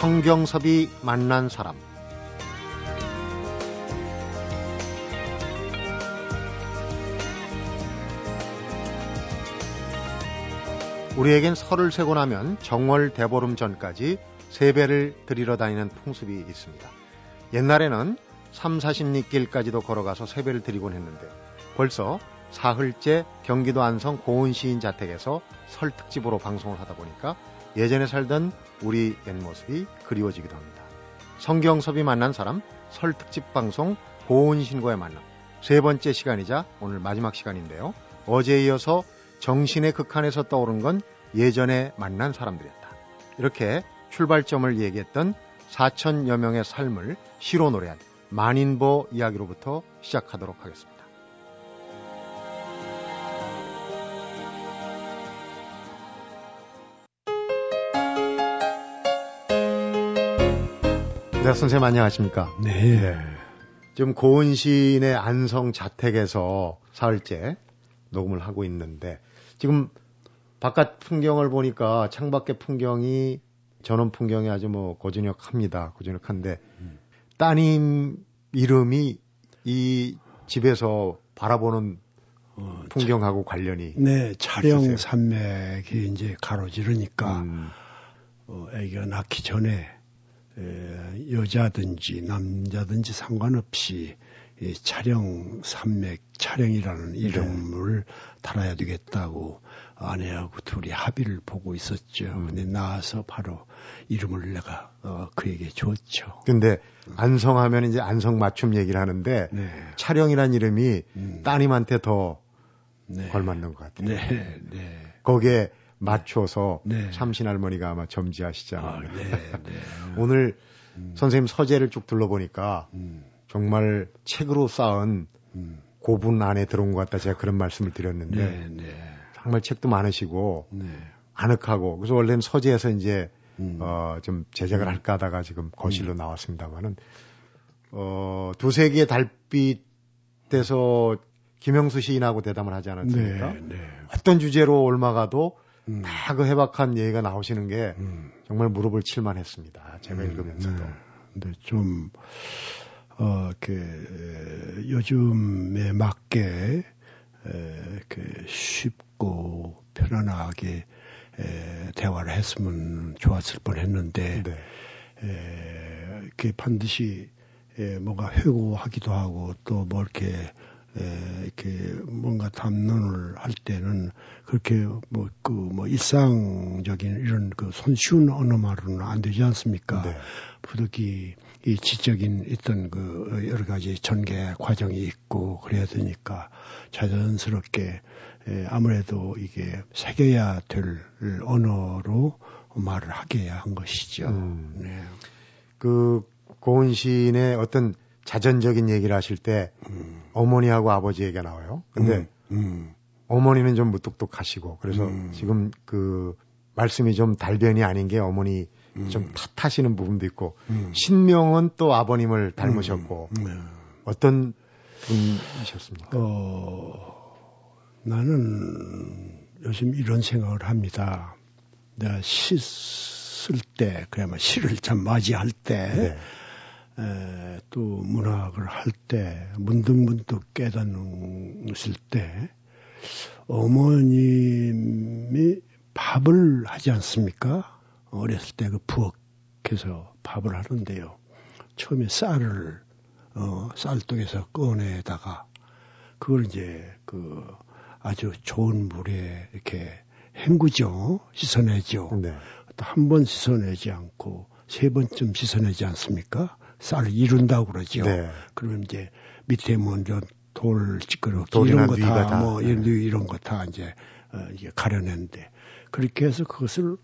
성경섭이 만난 사람 우리에겐 설을 세고 나면 정월 대보름 전까지 세배를 드리러 다니는 풍습이 있습니다. 옛날에는 3, 40리 길까지도 걸어가서 세배를 드리곤 했는데 벌써 사흘째 경기도 안성 고은 시인 자택에서 설 특집으로 방송을 하다 보니까 예전에 살던 우리 옛 모습이 그리워지기도 합니다. 성경섭이 만난 사람 설 특집 방송 고은 신과의 만남 세 번째 시간이자 오늘 마지막 시간인데요. 어제에 이어서 정신의 극한에서 떠오른 건 예전에 만난 사람들이었다. 이렇게 출발점을 얘기했던 4천여 명의 삶을 시로 노래한 만인보 이야기로부터 시작하도록 하겠습니다. 네, 선생님 안녕하십니까? 네. 지금 고은 시인의 안성 자택에서 사흘째 녹음을 하고 있는데 지금 바깥 풍경을 보니까 창밖의 풍경이 전원 풍경이 아주 뭐 고즈넉합니다. 고즈넉한데 음. 따님 이름이 이 집에서 바라보는 어, 풍경하고 차, 관련이 네 차령 있으세요? 산맥이 이제 가로지르니까 음. 어, 아기가 낳기 전에 에, 여자든지 남자든지 상관없이 이 차령 산맥 차령이라는 네. 이름을 달아야 되겠다고 아내하고 둘이 합의를 보고 있었죠. 음. 근데 나와서 바로 이름을 내가 어, 그에게 줬죠. 근데 안성하면 이제 안성 맞춤 얘기를 하는데 네. 차령이란 이름이 음. 따님한테 더 네. 걸맞는 것 같아요. 네. 네. 거기에 맞춰서 네. 참신 할머니가 아마 점지하시잖아요. 아, 네, 네. 오늘 음. 선생님 서재를 쭉 둘러보니까 음. 정말 책으로 쌓은 음. 고분 안에 들어온 것 같다 제가 그런 말씀을 드렸는데 네, 네. 정말 책도 많으시고 네. 아늑하고 그래서 원래는 서재에서 이제 음. 어좀 제작을 음. 할까 하다가 지금 거실로 음. 나왔습니다만은 어 두세 개의 달빛에서 김영수 시인하고 대담을 하지 않았습니까? 네, 네. 어떤 주제로 올마가도 음. 다그 해박한 얘기가 나오시는 게 음. 정말 무릎을 칠만했습니다. 제가 음, 읽으면서도. 네. 근데 좀, 어, 그, 요즘에 맞게, 에, 그, 쉽고 편안하게 에, 대화를 했으면 좋았을 뻔 했는데, 네. 에, 그 반드시 에, 뭔가 회고하기도 하고 또 뭐 이렇게 에, 이렇게 뭔가 담론을 할 때는 그렇게 뭐 그뭐 뭐 일상적인 이런 그 손쉬운 언어말로는 안 되지 않습니까? 네. 부득이 이 지적인 있던 그 여러 가지 전개 과정이 있고 그래야 되니까 자연스럽게 에, 아무래도 이게 새겨야 될 언어로 말을 하게 한 것이죠. 음. 네. 그 고은 시인의 어떤 자전적인 얘기를 하실 때 음. 어머니하고 아버지 얘기가 나와요. 근데 음. 음. 어머니는 좀 무뚝뚝하시고 그래서 음. 지금 그 말씀이 좀 달변이 아닌 게 어머니 음. 좀 탓하시는 부분도 있고 신명은 또 아버님을 닮으셨고 네. 어떤 분이셨습니까? 어, 나는 요즘 이런 생각을 합니다. 내가 시쓸 때, 그야말로 시를 참 맞이할 때, 네. 에, 또 문학을 할 때 문득문득 깨닫는을 때 어머님이 밥을 하지 않습니까? 어렸을 때 그 부엌에서 밥을 하는데요. 처음에 쌀을 어, 쌀독에서 꺼내다가 그걸 이제 그 아주 좋은 물에 이렇게 헹구죠. 씻어내죠. 네. 한번 씻어내지 않고 세 번쯤 씻어내지 않습니까? 쌀을 이룬다고 그러죠. 네. 그러면 이제 밑에 먼저 뭐돌 찌끄러기 이런 거 다 뭐 이런, 네. 이런 거 다 이제 어, 이게 가려내는데 그렇게 해서 그것을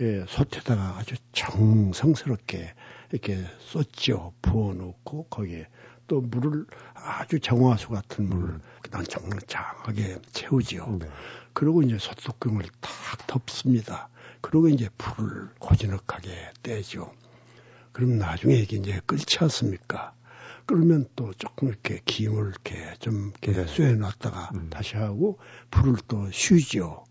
예, 솥에다가 아주 정성스럽게 이렇게 쏟죠. 부어놓고 거기에 또 물을 아주 정화수 같은 물을 음. 그다음 정말 장하게 채우죠. 네. 그리고 이제 솥뚜껑을 탁 덮습니다. 그리고 이제 불을 고즈넉하게 떼죠. 그럼 나중에 이게 이제 끓지 않습니까? 끓으면 또 조금 이렇게 김을 이렇게 좀 이렇게 네. 쇠해 놨다가 음. 다시 하고 불을 또 쉬죠.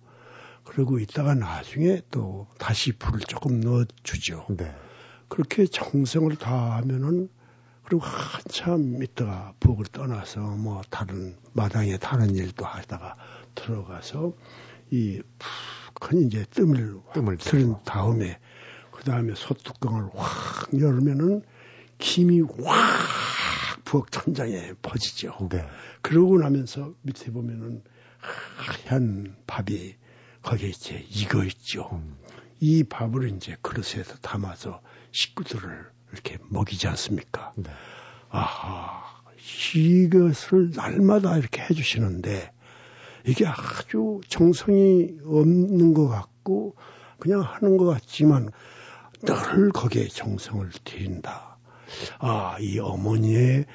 그리고 있다가 나중에 또 다시 불을 조금 넣어주죠. 네. 그렇게 정성을 다하면은 그리고 한참 있다가 부엌을 떠나서 뭐 다른 마당에 다른 일도 하다가 들어가서 이 푹한 이제 뜸을 뜸을 들은 다음에 그 다음에 소뚜껑을 확 열면은 김이 확 부엌 천장에 퍼지죠. 네. 그러고 나면서 밑에 보면은 하얀 밥이 거기에 이제 익어 있죠. 음. 이 밥을 이제 그릇에서 담아서 식구들을 이렇게 먹이지 않습니까? 네. 아하, 이것을 날마다 이렇게 해주시는데 이게 아주 정성이 없는 것 같고 그냥 하는 것 같지만 늘 거기에 정성을 들인다. 아, 이 어머니의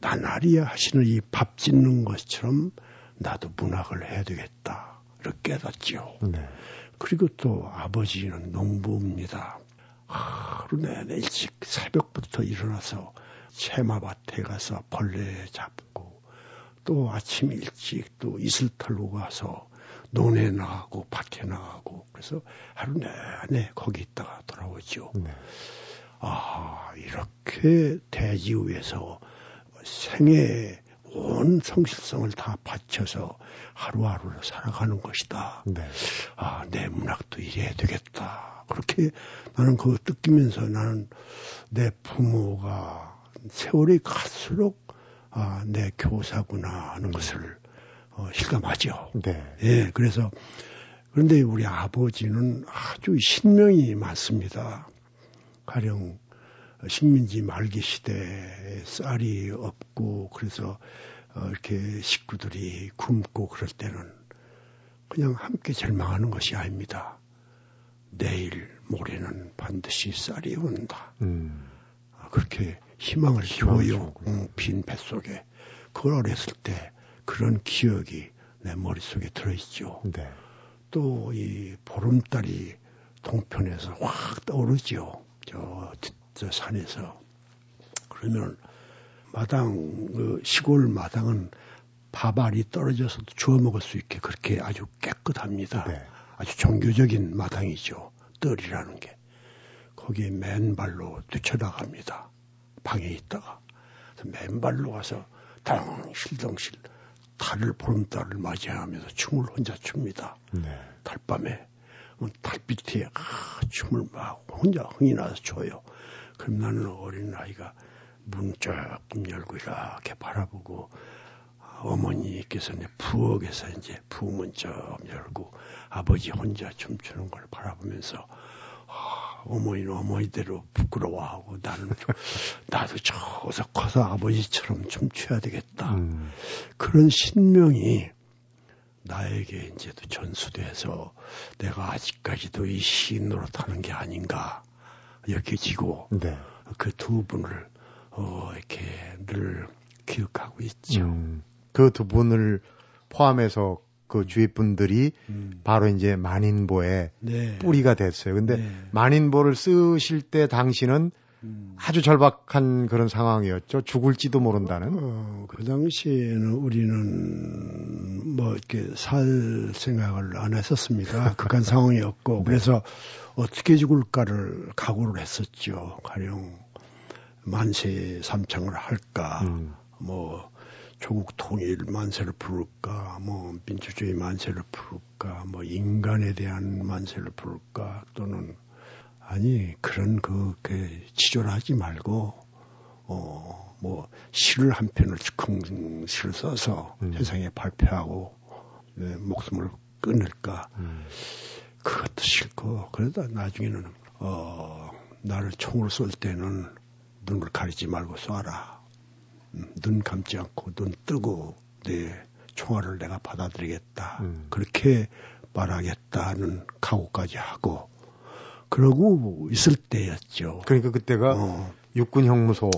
나날이 하시는 이 밥 짓는 것처럼 나도 문학을 해야 되겠다. 이렇게 깨닫지요. 네. 그리고 또 아버지는 농부입니다. 하루 내내 일찍 새벽부터 일어나서 채마밭에 가서 벌레 잡고 또 아침 일찍 또 이슬 털고 가서 논에 나가고 밭에 나가고 그래서 하루 내내 거기 있다가 돌아오죠. 네. 아 이렇게 대지 위에서 생애 온 성실성을 다 바쳐서 하루하루를 살아가는 것이다. 네. 아, 내 문학도 이래야 되겠다. 그렇게 나는 그거 느끼면서 나는 내 부모가 세월이 갈수록 아, 내 교사구나 하는 것을 어, 실감하죠. 네. 예, 그래서 그런데 우리 아버지는 아주 신명이 많습니다. 가령 식민지 말기 시대에 쌀이 없고 그래서 어, 이렇게 식구들이 굶고 그럴 때는 그냥 함께 절망하는 것이 아닙니다. 내일 모레는 반드시 쌀이 온다. 음. 아, 그렇게 희망을 줘요. 응, 빈 뱃속에. 그걸 어렸을 때 그런 기억이 내 머릿속에 들어있죠. 네. 또이 보름달이 동편에서 확 떠오르죠. 저, 저 산에서. 그러면 마당, 그 시골 마당은 밥알이 떨어져서 주워 먹을 수 있게 그렇게 아주 깨끗합니다. 네. 아주 종교적인 마당이죠. 뜰이라는 게. 거기에 맨발로 뛰쳐나갑니다. 방에 있다가. 맨발로 가서 덩실덩실 달을 보름달을 맞이하면서 춤을 혼자 춥니다. 네. 달밤에 달빛에 아, 춤을 막 혼자 흥이 나서 춰요. 그럼 나는 어린 아이가 문 조금 열고 이렇게 바라보고 어머니께서 는 부엌에서 이제 부문 좀 열고 아버지 혼자 춤추는 걸 바라보면서 아, 어머니는 어머니대로 부끄러워하고 나는 나도 저서 커서 아버지처럼 춤춰야 되겠다. 음. 그런 신명이 나에게 이제도 전수돼서 내가 아직까지도 이 시인으로 타는 게 아닌가 여겨지고 네. 그두 분을 어, 이렇게 늘 기억하고 있죠. 음, 그두 분을 포함해서 그 주위 분들이 음. 바로 이제 만인보의 네. 뿌리가 됐어요. 근데 네. 만인보를 쓰실 때 당시는 음. 아주 절박한 그런 상황이었죠. 죽을지도 모른다는. 어, 그 당시에는 우리는 뭐 이렇게 살 생각을 안 했었습니다. 극한 상황이었고 네. 그래서 어떻게 죽을까를 각오를 했었죠. 가령 만세 삼창을 할까, 음. 뭐 조국 통일 만세를 부를까, 뭐 민주주의 만세를 부를까, 뭐 인간에 대한 만세를 부를까, 또는 아니 그런 그, 그 치졸하지 말고 어 뭐 시를 한 편을 즉흥 시를 써서 음. 세상에 발표하고 네, 목숨을 끊을까 음. 그것도 싫고 그러다 나중에는 어 나를 총으로 쏠 때는 눈을 가리지 말고 쏴라. 음, 눈 감지 않고 눈 뜨고 내 총알을 내가 받아들이겠다. 음. 그렇게 말하겠다는 각오까지 하고 그러고 있을 때였죠. 그러니까 그때가 어. 육군 형무소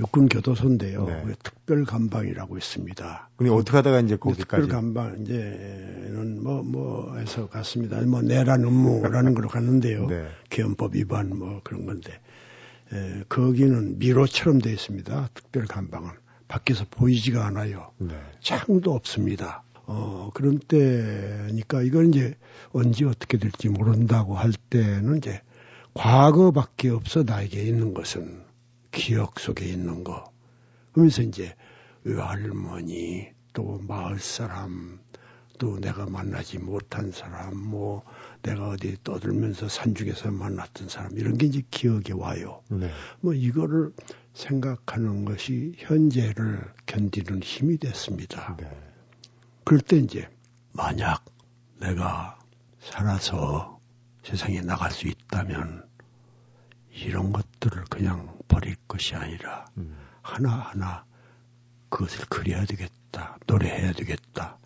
육군 교도소인데요. 네. 특별 감방이라고 있습니다. 근데 어떻게 하다가 이제 거기까지? 특별 감방 이제는 뭐뭐 뭐 해서 갔습니다. 뭐 내란 음모라는 걸로 갔는데요. 네. 기헌법 위반 뭐 그런 건데 에, 거기는 미로처럼 되어 있습니다. 특별 감방은 밖에서 보이지가 않아요. 네. 창도 없습니다. 어, 그런 때니까 이건 이제 언제 어떻게 될지 모른다고 할 때는 이제 과거밖에 없어 나에게 있는 것은 기억 속에 있는 거. 그러면서 이제 외할머니 또 마을 사람 또 내가 만나지 못한 사람 뭐 내가 어디 떠들면서 산중에서 만났던 사람 이런 게 이제 기억에 와요. 네. 뭐 이거를 생각하는 것이 현재를 견디는 힘이 됐습니다. 네. 그럴 때 이제 만약 내가 살아서 세상에 나갈 수 있다면 이런 것들을 그냥 버릴 것이 아니라 음. 하나하나 그것을 그려야 되겠다, 노래해야 되겠다.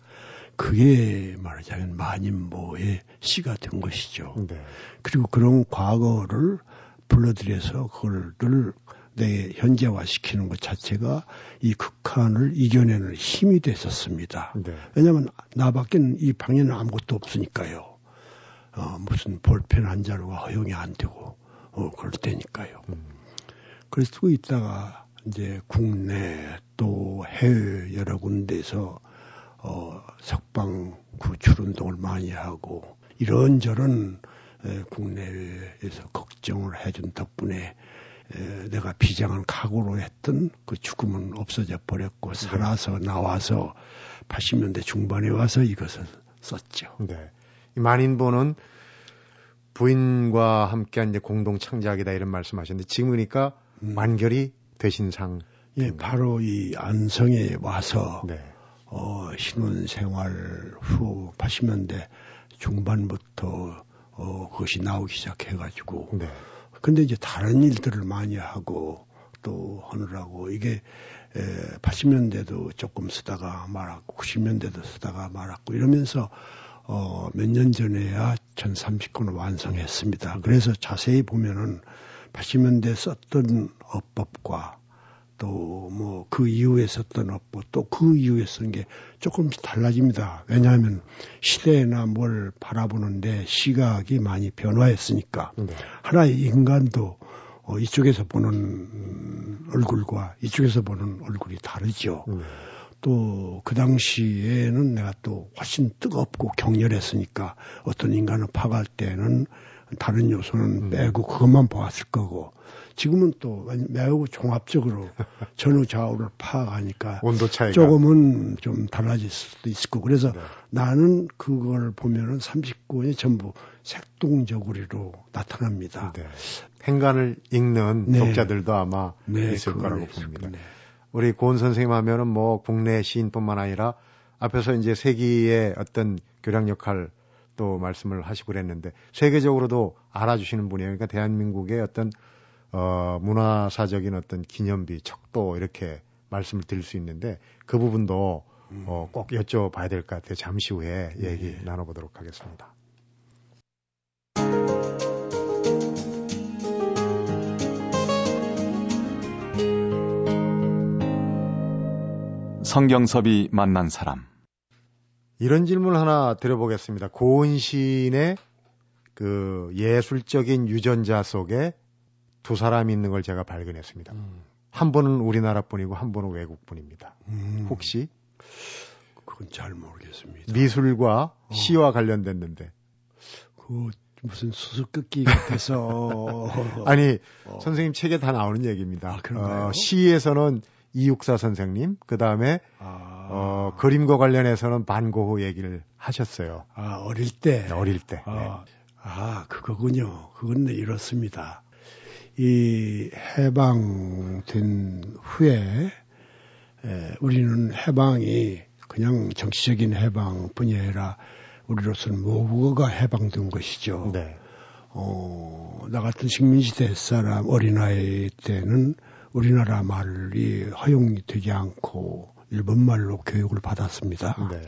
그게 말하자면 만인보의 시가 된 것이죠. 네. 그리고 그런 과거를 불러들여서 그거를 내 현재화 시키는 것 자체가 이 극한을 이겨내는 힘이 됐었습니다. 네. 왜냐하면 나밖에는 이 방에는 아무것도 없으니까요. 어, 무슨 볼펜 한 자루가 허용이 안 되고 어, 그럴 때니까요. 음. 그래서 쓰고 있다가 이제 국내 또 해외 여러 군데서 어, 석방 구출 운동을 많이 하고 이런저런 에, 국내에서 걱정을 해준 덕분에 에, 내가 비장한 각오로 했던 그 죽음은 없어져 버렸고 네. 살아서 나와서 80년대 중반에 와서 이것을 썼죠. 네. 이 만인보는 부인과 함께한 이제 공동 창작이다 이런 말씀하셨는데 지금 그러니까 음. 완결이 되신 상. 예, 바로 이 안성에 와서 네. 어, 신혼생활 후 80년대 중반부터 어, 그것이 나오기 시작해가지고. 네. 근데 이제 다른 일들을 많이 하고 또 하느라고 이게 에, 80년대도 조금 쓰다가 말았고 90년대도 쓰다가 말았고 이러면서 어, 몇 년 전에야 1030권을 완성했습니다. 그래서 자세히 보면은 80년대 썼던 어법과 또 뭐 그 이후에 썼던 어법 또그 이후에 쓴 게 조금씩 달라집니다. 왜냐하면 시대나 뭘 바라보는데 시각이 많이 변화했으니까 네. 하나의 인간도 어, 이쪽에서 보는 얼굴과 이쪽에서 보는 얼굴이 다르죠. 네. 또그 당시에는 내가 또 훨씬 뜨겁고 격렬했으니까 어떤 인간을 파갈 때는 다른 요소는 음. 빼고 그것만 보았을 거고 지금은 또 매우 종합적으로 전후 좌우를 파악하니까 온도 차이가 조금은 좀 달라질 수도 있을 거고 그래서 네. 나는 그걸 보면은 39권이 전부 색동적으로 나타납니다. 네. 행간을 읽는 네. 독자들도 아마 네, 있을 거라고 봅니다. 네. 우리 고은 선생님 하면은 뭐 국내 시인뿐만 아니라 앞에서 이제 세기의 어떤 교량 역할 또 말씀을 하시고 그랬는데 세계적으로도 알아주시는 분이에요. 그러니까 대한민국의 어떤 어 문화사적인 어떤 기념비, 척도 이렇게 말씀을 드릴 수 있는데 그 부분도 음. 어, 꼭 여쭤봐야 될 것 같아요. 잠시 후에 얘기 네. 나눠보도록 하겠습니다. 성경섭이 만난 사람. 이런 질문 하나 드려보겠습니다. 고은 시인의 그 예술적인 유전자 속에 두 사람이 있는 걸 제가 발견했습니다. 음. 한 분은 우리나라 분이고 한 분은 외국 분입니다. 음. 혹시? 그건 잘 모르겠습니다. 미술과 어. 시와 관련됐는데. 그 무슨 수수께끼 같아서. 아니, 어. 선생님 책에 다 나오는 얘기입니다. 아, 어, 시에서는 이육사 선생님, 그 다음에 아. 어, 그림과 관련해서는 반고흐 얘기를 하셨어요. 아 어릴 때. 네, 어릴 때. 아, 네. 아 그거군요. 그건 네, 이렇습니다. 이 해방된 후에 에, 우리는 해방이 그냥 정치적인 해방뿐이 아니라 우리로서는 모국어가 해방된 것이죠. 네. 어, 나 같은 식민지대 사람 어린아이 때는 우리나라 말이 허용이 되지 않고 일본말로 교육을 받았습니다. 네.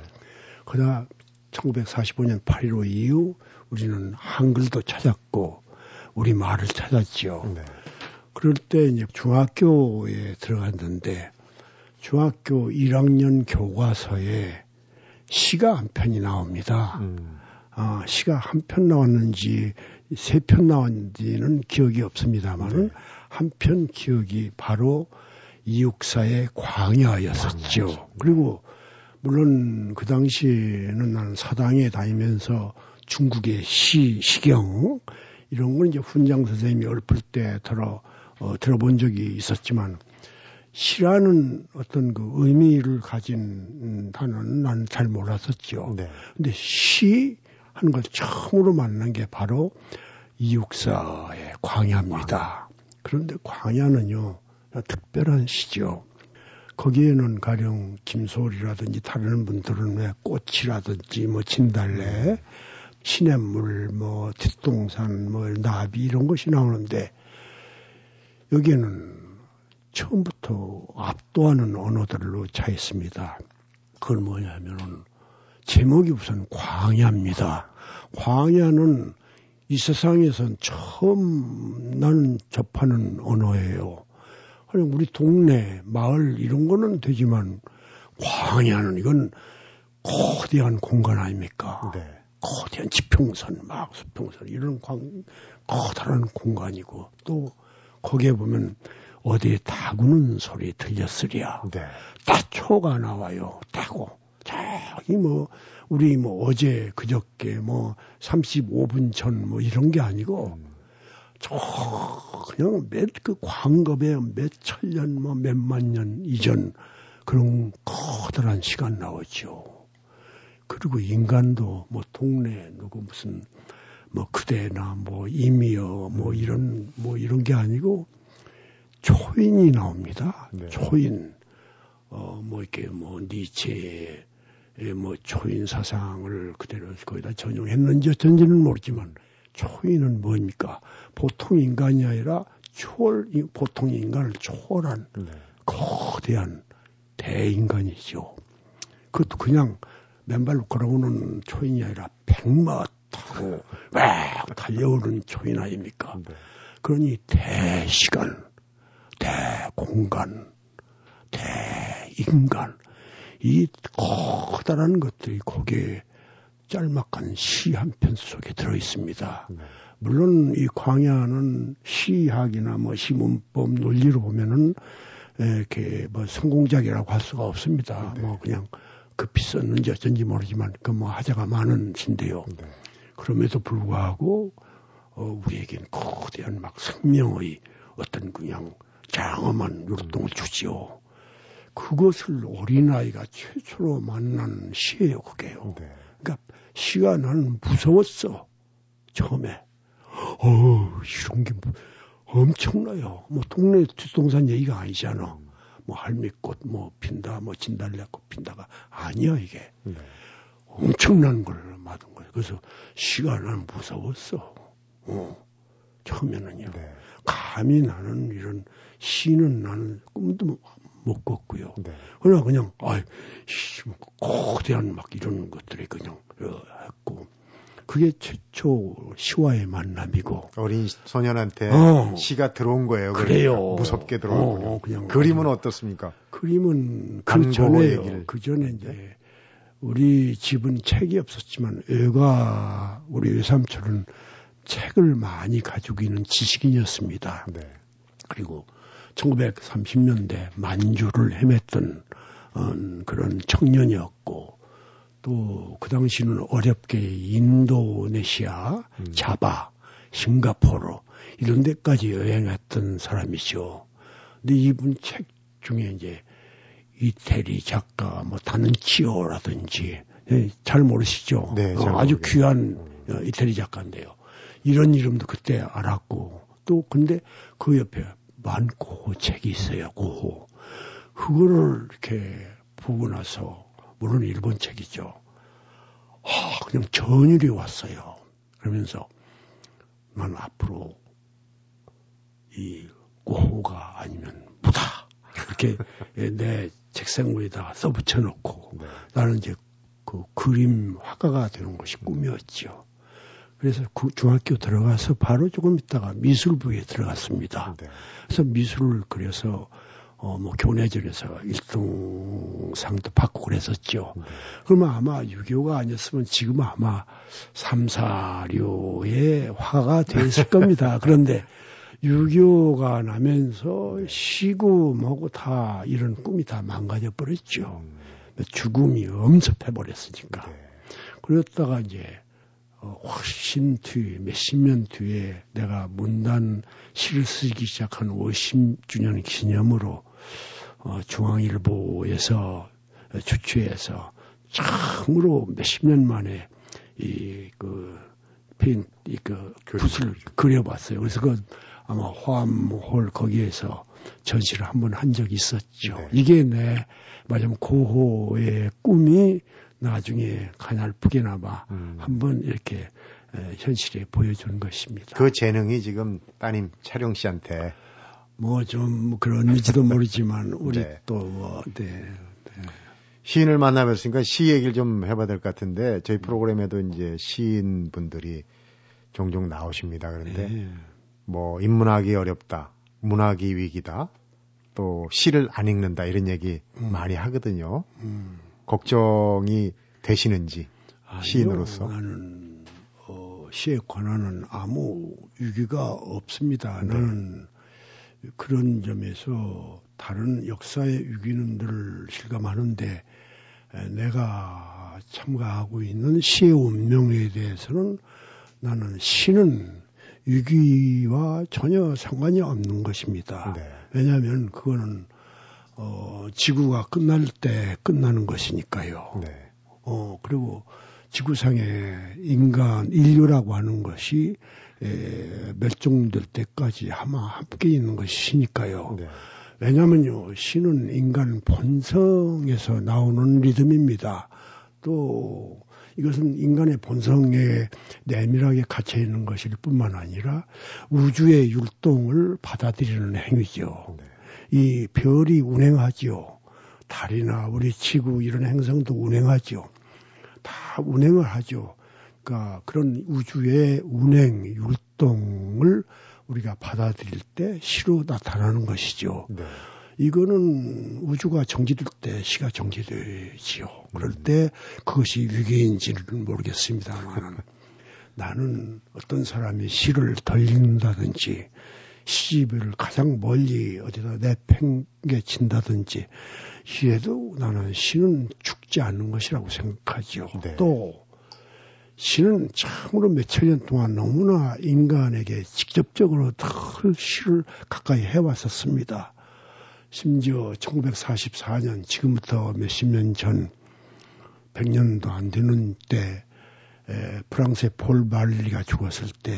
그러나 1945년 8.15 이후 우리는 한글도 찾았고 우리 말을 찾았죠. 네. 그럴 때 이제 중학교에 들어갔는데 중학교 1학년 교과서에 시가 한 편이 나옵니다. 음. 아, 시가 한 편 나왔는지 세 편 나왔는지는 기억이 없습니다만은 네. 한편 기억이 바로 이육사의 광야였었죠. 광야죠. 그리고 물론 그 당시에는 나는 사당에 다니면서 중국의 시, 시경 이런 건 이제 훈장 선생님이 얼플 때 들어 어, 들어본 적이 있었지만 시라는 어떤 그 의미를 가진 단어는 나는 잘 몰랐었죠. 네. 근데 시 하는 걸 처음으로 만난 게 바로 이육사의 광야입니다. 그런데 광야는요 특별한 시죠. 거기에는 가령 김소리라든지 다른 분들은 왜 꽃이라든지 뭐 진달래, 시냇물, 뭐 뒷동산, 뭐 나비 이런 것이 나오는데 여기에는 처음부터 압도하는 언어들로 차 있습니다. 그건 뭐냐면은 제목이 우선 광야입니다. 광야는 이 세상에선 처음 나는 접하는 언어예요. 아니, 우리 동네, 마을 이런 거는 되지만 광야는 이건 거대한 공간 아닙니까? 네. 거대한 지평선, 막 수평선 이런 광, 커다란 공간이고 또 거기에 보면 어디에 타구는 소리 들렸으랴. 네. 따초가 나와요. 타고. 저기 뭐 우리 뭐 어제 그저께 뭐 35분 전 뭐 이런 게 아니고 음. 저 그냥 몇 그 광겁에 몇 천년 뭐 몇만 년 이전 그런 커다란 시간 나오죠. 그리고 인간도 뭐 동네 누구 무슨 뭐 그대나 뭐 이미여 뭐 이런 뭐 이런 게 아니고 초인이 나옵니다. 네. 초인 어뭐 이렇게 뭐 니체의 뭐 초인 사상을 그대로 거기다 전용했는지 어쩐지는 모르지만 초인은 뭡니까? 보통 인간이 아니라 초월, 보통 인간을 초월한 네. 거대한 대인간이죠. 그것도 그냥 맨발로 걸어오는 초인이 아니라 백마 타고 막 달려오는 초인 아닙니까? 네. 그러니 대시간, 대공간, 대인간, 이 커다란 것들이 거기에 짤막한 시 한 편 속에 들어 있습니다. 네. 물론 이 광야는 시학이나 뭐 시문법 논리로 보면은 이렇게 뭐 성공작이라고 할 수가 없습니다. 네. 뭐 그냥 급히 썼는지 어쩐지 모르지만 그 뭐 하자가 많은 신데요. 네. 그럼에도 불구하고 어, 우리에겐 거대한 막 생명의 어떤 그냥 장엄한 율동을 주지요. 그것을 어린아이가 최초로 만난 시예요, 그게요. 네. 그러니까 시가 나는 무서웠어. 처음에. 어, 이런 게 뭐, 엄청나요. 뭐 동네 뒷동산 얘기가 아니잖아. 뭐 할미꽃 뭐 핀다, 뭐 진달래꽃 핀다가 아니야 이게. 네. 엄청난 걸 맞은 거예요. 그래서 시가 나는 무서웠어. 어. 처음에는요. 네. 감히 나는 이런 시는 나는 꿈도 못 꿨고요. 네. 그러나 그냥 아이 거대한 막 이런 것들이 그냥 어, 했고 그게 최초 시와의 만남이고 어린 소년한테 어, 시가 들어온 거예요. 그러니까. 그래요. 무섭게 들어온 어, 그냥 그림은 어떻습니까? 그림은 그 전에 그 전에 이제 우리 집은 책이 없었지만 애가 우리 외삼촌은 책을 많이 가지고 있는 지식인이었습니다. 네. 그리고 1930년대 만주를 헤맸던 어, 그런 청년이었고 또 그 당시는 어렵게 인도네시아, 음. 자바, 싱가포르 이런 데까지 여행했던 사람이죠. 근데 이분 책 중에 이제 이태리 작가 뭐 다는치오라든지 예, 잘 모르시죠? 네, 어, 아주 귀한 어, 이태리 작가인데요. 이런 이름도 그때 알았고 또 근데 그 옆에 많고 책이 있어요. 고 그거를 이렇게 보고 나서 물론 일본 책이죠. 아, 그냥 전율이 왔어요. 그러면서 난 앞으로 이 고호가 아니면 무다 이렇게 내 책상 위에다 써붙여 놓고 네. 나는 이제 그 그림 화가가 되는 것이 꿈이었죠. 그래서 중학교 들어가서 바로 조금 있다가 미술부에 들어갔습니다. 네. 그래서 미술을 그려서 어, 뭐, 교내전에서 1등 상도 받고 그랬었죠. 네. 그러면 아마 6.25가 아니었으면 지금 아마 3, 4류의 화가 됐을 겁니다. 그런데 6.25가 나면서 시구뭐고 다 이런 꿈이 다 망가져 버렸죠. 음. 죽음이 엄습해 버렸으니까. 네. 그랬다가 이제 어, 훨씬 뒤, 몇십 년 뒤에 내가 문단 시를 쓰기 시작한 50주년 기념으로 어, 중앙일보에서 주최해서 참으로 몇십 년 만에 이그 페인 이그 붓을 그려봤어요. 그래서 그 아마 호암홀 거기에서 전시를 한 번 한 적이 있었죠. 네. 이게 내 마지막 고호의 꿈이 나중에 가날프게나마 음. 한번 이렇게 에, 현실에 보여주는 것입니다. 그 재능이 지금 따님 차령 씨한테 뭐 좀 그런지도 모르지만 우리 네. 또 뭐 네. 네. 시인을 만나뵀으니까 시 얘기를 좀 해봐야 될 것 같은데 저희 프로그램에도 이제 시인 분들이 종종 나오십니다. 그런데 네. 뭐 인문학이 어렵다, 문학이 위기다, 또 시를 안 읽는다 이런 얘기 음. 많이 하거든요. 음. 걱정이 되시는지 아니요, 시인으로서 나는 어, 시의 권한은 아무 위기가 없습니다. 네. 나는 그런 점에서 다른 역사의 위기는 늘 실감하는데 내가 참가하고 있는 시의 운명에 대해서는 나는 시는 위기와 전혀 상관이 없는 것입니다. 네. 왜냐하면 그거는 어, 지구가 끝날 때 끝나는 것이니까요. 네. 어, 그리고 지구상에 인간, 인류라고 하는 것이 에, 멸종될 때까지 아마 함께 있는 것이니까요. 네. 왜냐면요, 시는 인간 본성에서 나오는 리듬입니다. 또 이것은 인간의 본성에 내밀하게 갇혀 있는 것일 뿐만 아니라 우주의 율동을 받아들이는 행위죠. 네. 이 별이 운행하지요. 달이나 우리 지구 이런 행성도 운행하지요. 다 운행을 하죠. 그러니까 그런 우주의 운행, 율동을 우리가 받아들일 때 시로 나타나는 것이죠. 네. 이거는 우주가 정지될 때 시가 정지되지요. 그럴 음. 때 그것이 위기인지는 모르겠습니다만 나는 어떤 사람이 시를 덜 읽는다든지 시집을 가장 멀리 어디다 내팽개친다든지 이에도 나는 시는 죽지 않는 것이라고 생각하죠. 네. 또 시는 참으로 몇천 년 동안 너무나 인간에게 직접적으로 늘 시를 가까이 해왔었습니다. 심지어 1944년 지금부터 몇십 년 전 100년도 안 되는 때 에, 프랑스의 폴 말리가 죽었을 때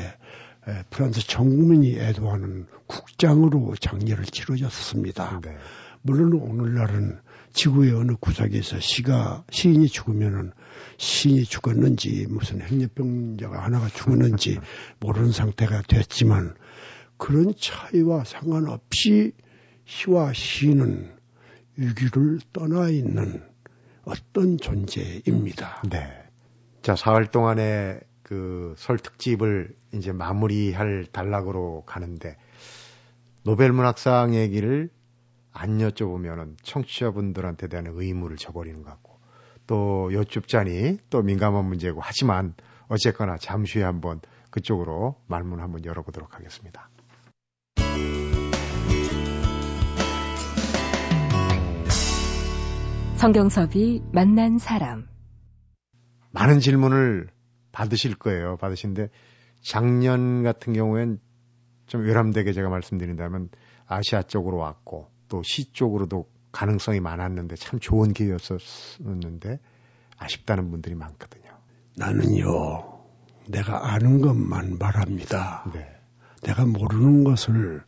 에, 프랑스 전 국민이 애도하는 국장으로 장례를 치러졌습니다. 네. 물론 오늘날은 지구의 어느 구석에서 시가 시인이 죽으면은 시인이 죽었는지 무슨 행렬병자가 하나가 죽었는지 모르는 상태가 됐지만 그런 차이와 상관없이 시와 시인은 위기를 떠나 있는 어떤 존재입니다. 네. 자, 사흘 동안의 그설 특집을 이제 마무리할 단락으로 가는데 노벨 문학상 얘기를 안 여쭤보면은 청취자분들한테 대한 의무를 저버리는 것 같고 또 여쭙자니 또 민감한 문제고 하지만 어쨌거나 잠시 후에 한번 그쪽으로 말문 한번 열어보도록 하겠습니다. 성경섭이 만난 사람. 많은 질문을 받으실 거예요. 받으신데 작년 같은 경우엔 좀 외람되게 제가 말씀드린다면 아시아 쪽으로 왔고 또 시 쪽으로도 가능성이 많았는데 참 좋은 기회였었는데 아쉽다는 분들이 많거든요. 나는요, 내가 아는 것만 말합니다. 네. 내가 모르는 것을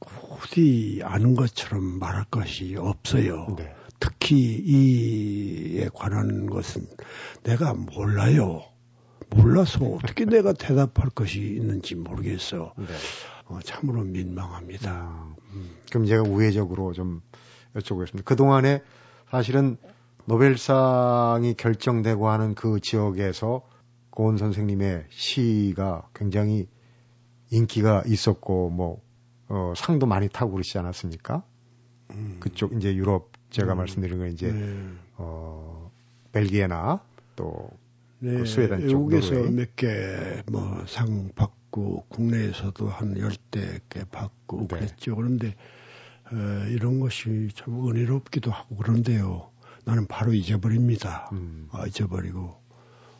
굳이 아는 것처럼 말할 것이 없어요. 네. 특히 이에 관한 것은 내가 몰라요. 몰라서 어떻게 내가 대답할 것이 있는지 모르겠어. 네. 어, 참으로 민망합니다. 음. 그럼 제가 우회적으로 좀 여쭤보겠습니다. 그동안에 사실은 노벨상이 결정되고 하는 그 지역에서 고은 선생님의 시가 굉장히 인기가 있었고 뭐 어, 상도 많이 타고 그러지 않았습니까? 음. 그쪽 이제 유럽 제가 음. 말씀드린 건 이제 네. 어 벨기에나 또 네, 그 스웨덴 쪽 외국에서 몇 개 뭐 상 받고 국내에서도 한 열대 개 받고 네. 그랬죠. 그런데 어, 이런 것이 참 은혜롭기도 하고 그런데요. 나는 바로 잊어버립니다. 음. 아, 잊어버리고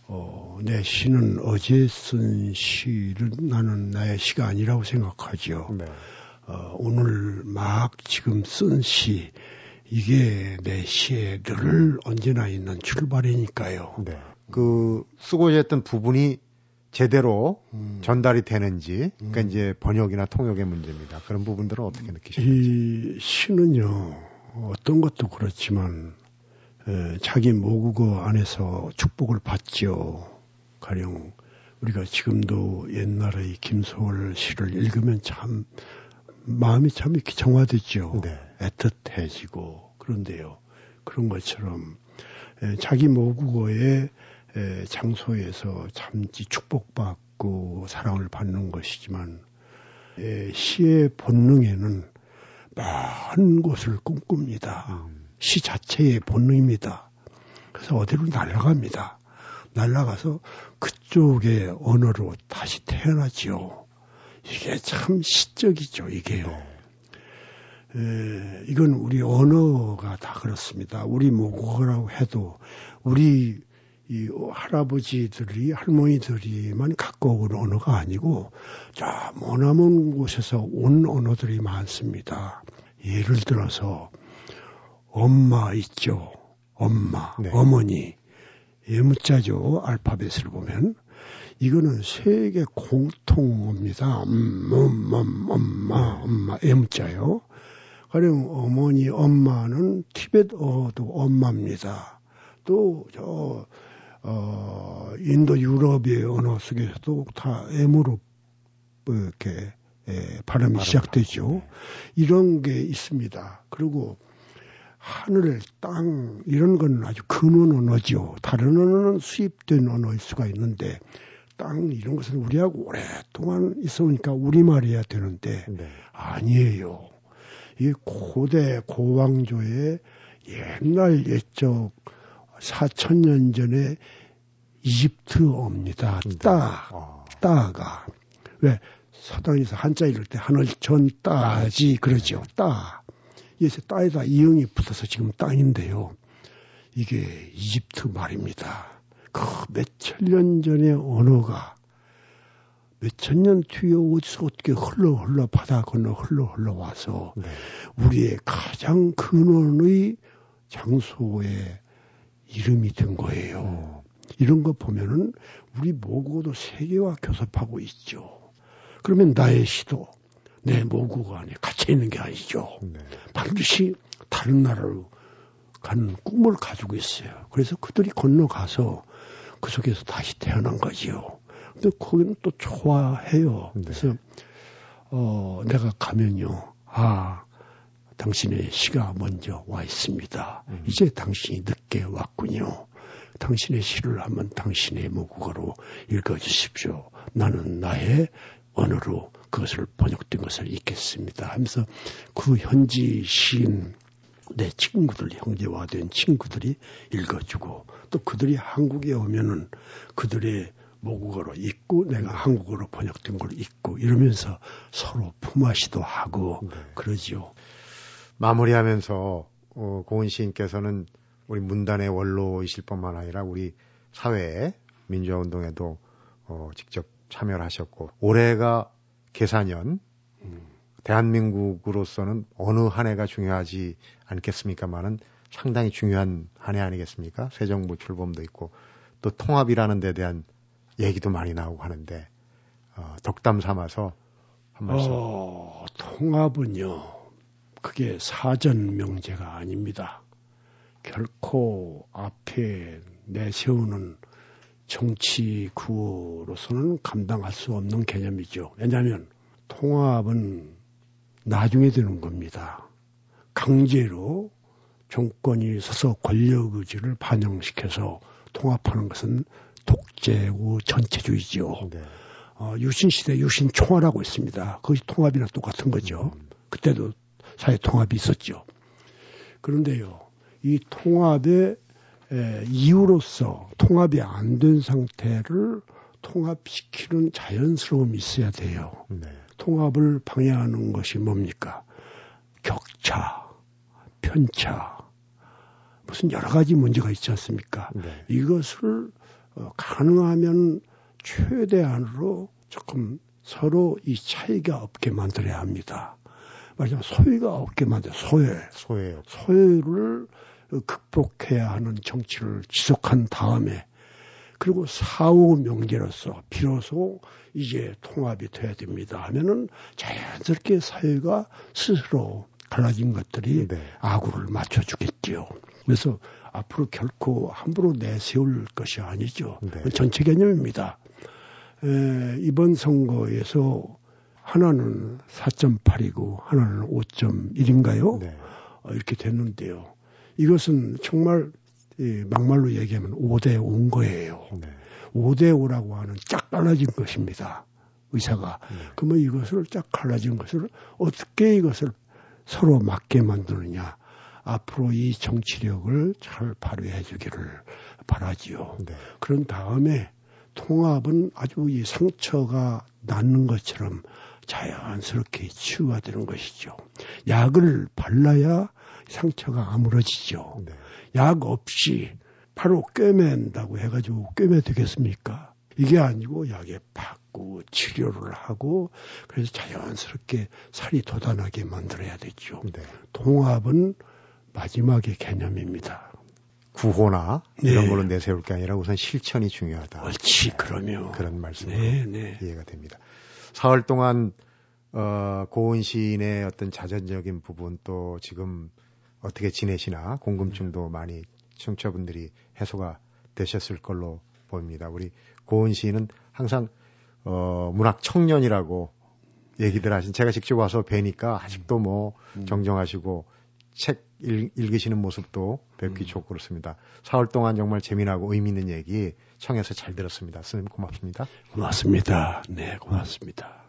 어, 내 시는 어제 쓴 시를 나는 나의 시가 아니라고 생각하죠. 네. 어, 오늘 막 지금 쓴 시, 이게 내 시에 늘 언제나 있는 출발이니까요. 네. 그 쓰고자 했던 부분이 제대로 음. 전달이 되는지, 그러니까 음. 이제 번역이나 통역의 문제입니다. 그런 부분들은 어떻게 느끼십니까? 이 시는요, 어떤 것도 그렇지만, 에, 자기 모국어 안에서 축복을 받죠. 가령, 우리가 지금도 옛날의 김소월 시를 읽으면 참, 마음이 참 이렇게 정화되죠. 네. 애틋해지고, 그런데요. 그런 것처럼, 에, 자기 모국어의 에, 장소에서 참지 축복받고 사랑을 받는 것이지만, 에, 시의 본능에는 먼 곳을 꿈꿉니다. 음. 시 자체의 본능입니다. 그래서 어디로 날아갑니다. 날아가서 그쪽의 언어로 다시 태어나지요. 이게 참 시적이죠, 이게요. 에, 이건 우리 언어가 다 그렇습니다. 우리 모국어라고 해도 우리 이 할아버지들이 할머니들이만 갖고 온 언어가 아니고 저 머나먼 곳에서 온 언어들이 많습니다. 예를 들어서 엄마 있죠. 엄마, 네. 어머니. 예문자죠. 알파벳을 보면. 이거는 세계 공통어입니다. 음, 음, 음, 엄마, 엄마, 예문자요. 가령 어머니, 엄마는 티벳어도 엄마입니다. 또, 저, 어, 인도 유럽의 언어 속에서도 다 M으로 뭐 이렇게 예, 발음이 발음. 시작되죠. 이런 게 있습니다. 그리고 하늘, 땅 이런 건 아주 근원 언어죠. 다른 언어는 수입된 언어일 수가 있는데 땅 이런 것은 우리하고 오랫동안 있어오니까 우리말이어야 되는데 네. 아니에요. 이 고대 고왕조의 옛날 옛적 4천년 전에 이집트어입니다. 따, 어, 따가. 왜 서당에서 한자 읽을 때 하늘 전 따지 그러죠. 따. 여기서 따에다 이응이 붙어서 지금 땅인데요. 이게 이집트 말입니다. 그 몇천 년 전의 언어가 몇천 년 뒤에 어디서 어떻게 흘러 흘러 바다 건너 흘러 흘러 와서 네. 우리의 가장 근원의 장소의 이름이 된 거예요. 이런 거 보면은 우리 모국어도 세계와 교섭하고 있죠. 그러면 나의 시도 내 모국어 안에 갇혀 있는 게 아니죠. 네. 반드시 다른 나라로 가는 꿈을 가지고 있어요. 그래서 그들이 건너가서 그 속에서 다시 태어난 거지요. 근데 거기는 또 좋아해요. 네. 그래서 어 내가 가면요. 아 당신의 시가 먼저 와 있습니다. 음. 이제 당신이 늦게 왔군요. 당신의 시를 한번 당신의 모국어로 읽어주십시오. 나는 나의 언어로 그것을 번역된 것을 읽겠습니다. 하면서 그 현지 시인 내 친구들 형제와 된 친구들이 읽어주고 또 그들이 한국에 오면은 그들의 모국어로 읽고 내가 한국어로 번역된 걸 읽고 이러면서 서로 품앗이도 하고 네. 그러지요. 마무리하면서 어, 고은 시인께서는 우리 문단의 원로이실 뿐만 아니라 우리 사회의 민주화 운동에도 어, 직접 참여를 하셨고 올해가 개사년 대한민국으로서는 어느 한 해가 중요하지 않겠습니까만은 상당히 중요한 한 해 아니겠습니까? 새 정부 출범도 있고 또 통합이라는 데 대한 얘기도 많이 나오고 하는데 어, 덕담 삼아서 한 말씀. 어, 통합은요, 그게 사전 명제가 아닙니다. 결코 앞에 내세우는 정치 구호로서는 감당할 수 없는 개념이죠. 왜냐하면 통합은 나중에 되는 겁니다. 강제로 정권이 서서 권력 의지를 반영시켜서 통합하는 것은 독재고 전체주의죠. 네. 어, 유신시대 유신 총화라고 있습니다. 그것이 통합이나 똑같은 거죠. 그때도 사회 통합이 있었죠. 그런데요, 이 통합의 에, 이유로서 통합이 안 된 상태를 통합시키는 자연스러움이 있어야 돼요. 네. 통합을 방해하는 것이 뭡니까? 격차, 편차, 무슨 여러 가지 문제가 있지 않습니까? 네. 이것을 어, 가능하면 최대한으로 조금 서로 이 차이가 없게 만들어야 합니다. 말하자면 소외가 없게 만들어 소외. 소외. 소외를 극복해야 하는 정치를 지속한 다음에 그리고 사후 명제로서 비로소 이제 통합이 돼야 됩니다 하면은 자연스럽게 사회가 스스로 갈라진 것들이 네. 아구를 맞춰주겠지요. 그래서 앞으로 결코 함부로 내세울 것이 아니죠. 네. 전체 개념입니다. 에, 이번 선거에서 하나는 4.8이고 하나는 5.1인가요? 네. 어, 이렇게 됐는데요. 이것은 정말 이 막말로 얘기하면 5대 5인 거예요. 네. 5대 5라고 하는 짝 갈라진 것입니다. 의사가. 네. 그러면 이것을 짝 갈라진 것을 어떻게 이것을 서로 맞게 만드느냐. 앞으로 이 정치력을 잘 발휘해 주기를 바라지요. 네. 그런 다음에 통합은 아주 이 상처가 낫는 것처럼 자연스럽게 치유가 되는 것이죠. 약을 발라야 상처가 아물어지죠. 네. 약 없이 바로 꿰맨다고 해가지고 꿰매 되겠습니까? 이게 아니고 약에 받고 치료를 하고 그래서 자연스럽게 살이 돋아나게 만들어야 되죠. 네. 통합은 마지막의 개념입니다. 구호나 네. 이런 걸로 내세울 게 아니라 우선 실천이 중요하다. 옳지, 그러면. 그런 말씀으로 네, 네. 이해가 됩니다. 사흘 동안 어, 고은 시인의 어떤 자전적인 부분 또 지금 어떻게 지내시나 궁금증도 많이 청취자분들이 해소가 되셨을 걸로 보입니다. 우리 고은 시인은 항상 어, 문학 청년이라고 얘기들 하신 제가 직접 와서 뵈니까 아직도 뭐 음. 정정하시고 책 읽, 읽으시는 모습도 뵙기 음. 좋고 그렇습니다. 사흘 동안 정말 재미나고 의미 있는 얘기 청해서 잘 들었습니다. 선생님 고맙습니다. 고맙습니다. 네, 고맙습니다.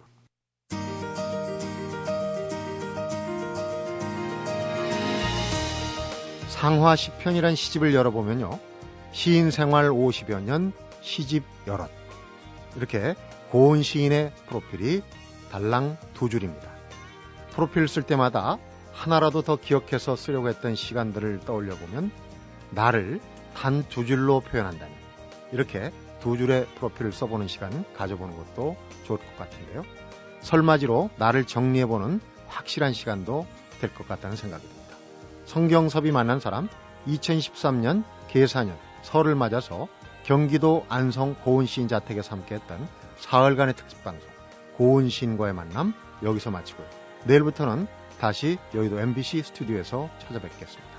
상화 시편이란 시집을 열어보면요. 시인 생활 50여 년, 시집 여럿. 이렇게 고은 시인의 프로필이 달랑 두 줄입니다. 프로필 쓸 때마다 하나라도 더 기억해서 쓰려고 했던 시간들을 떠올려 보면 나를 단 두 줄로 표현한다니. 이렇게 두 줄의 프로필을 써보는 시간 가져보는 것도 좋을 것 같은데요. 설맞이로 나를 정리해보는 확실한 시간도 될 것 같다는 생각이 듭니다. 성경섭이 만난 사람 2013년 계사년 설을 맞아서 경기도 안성 고은시인 자택에서 함께했던 사흘간의 특집방송 고은시인과의 만남 여기서 마치고요. 내일부터는 다시 여의도 MBC 스튜디오에서 찾아뵙겠습니다.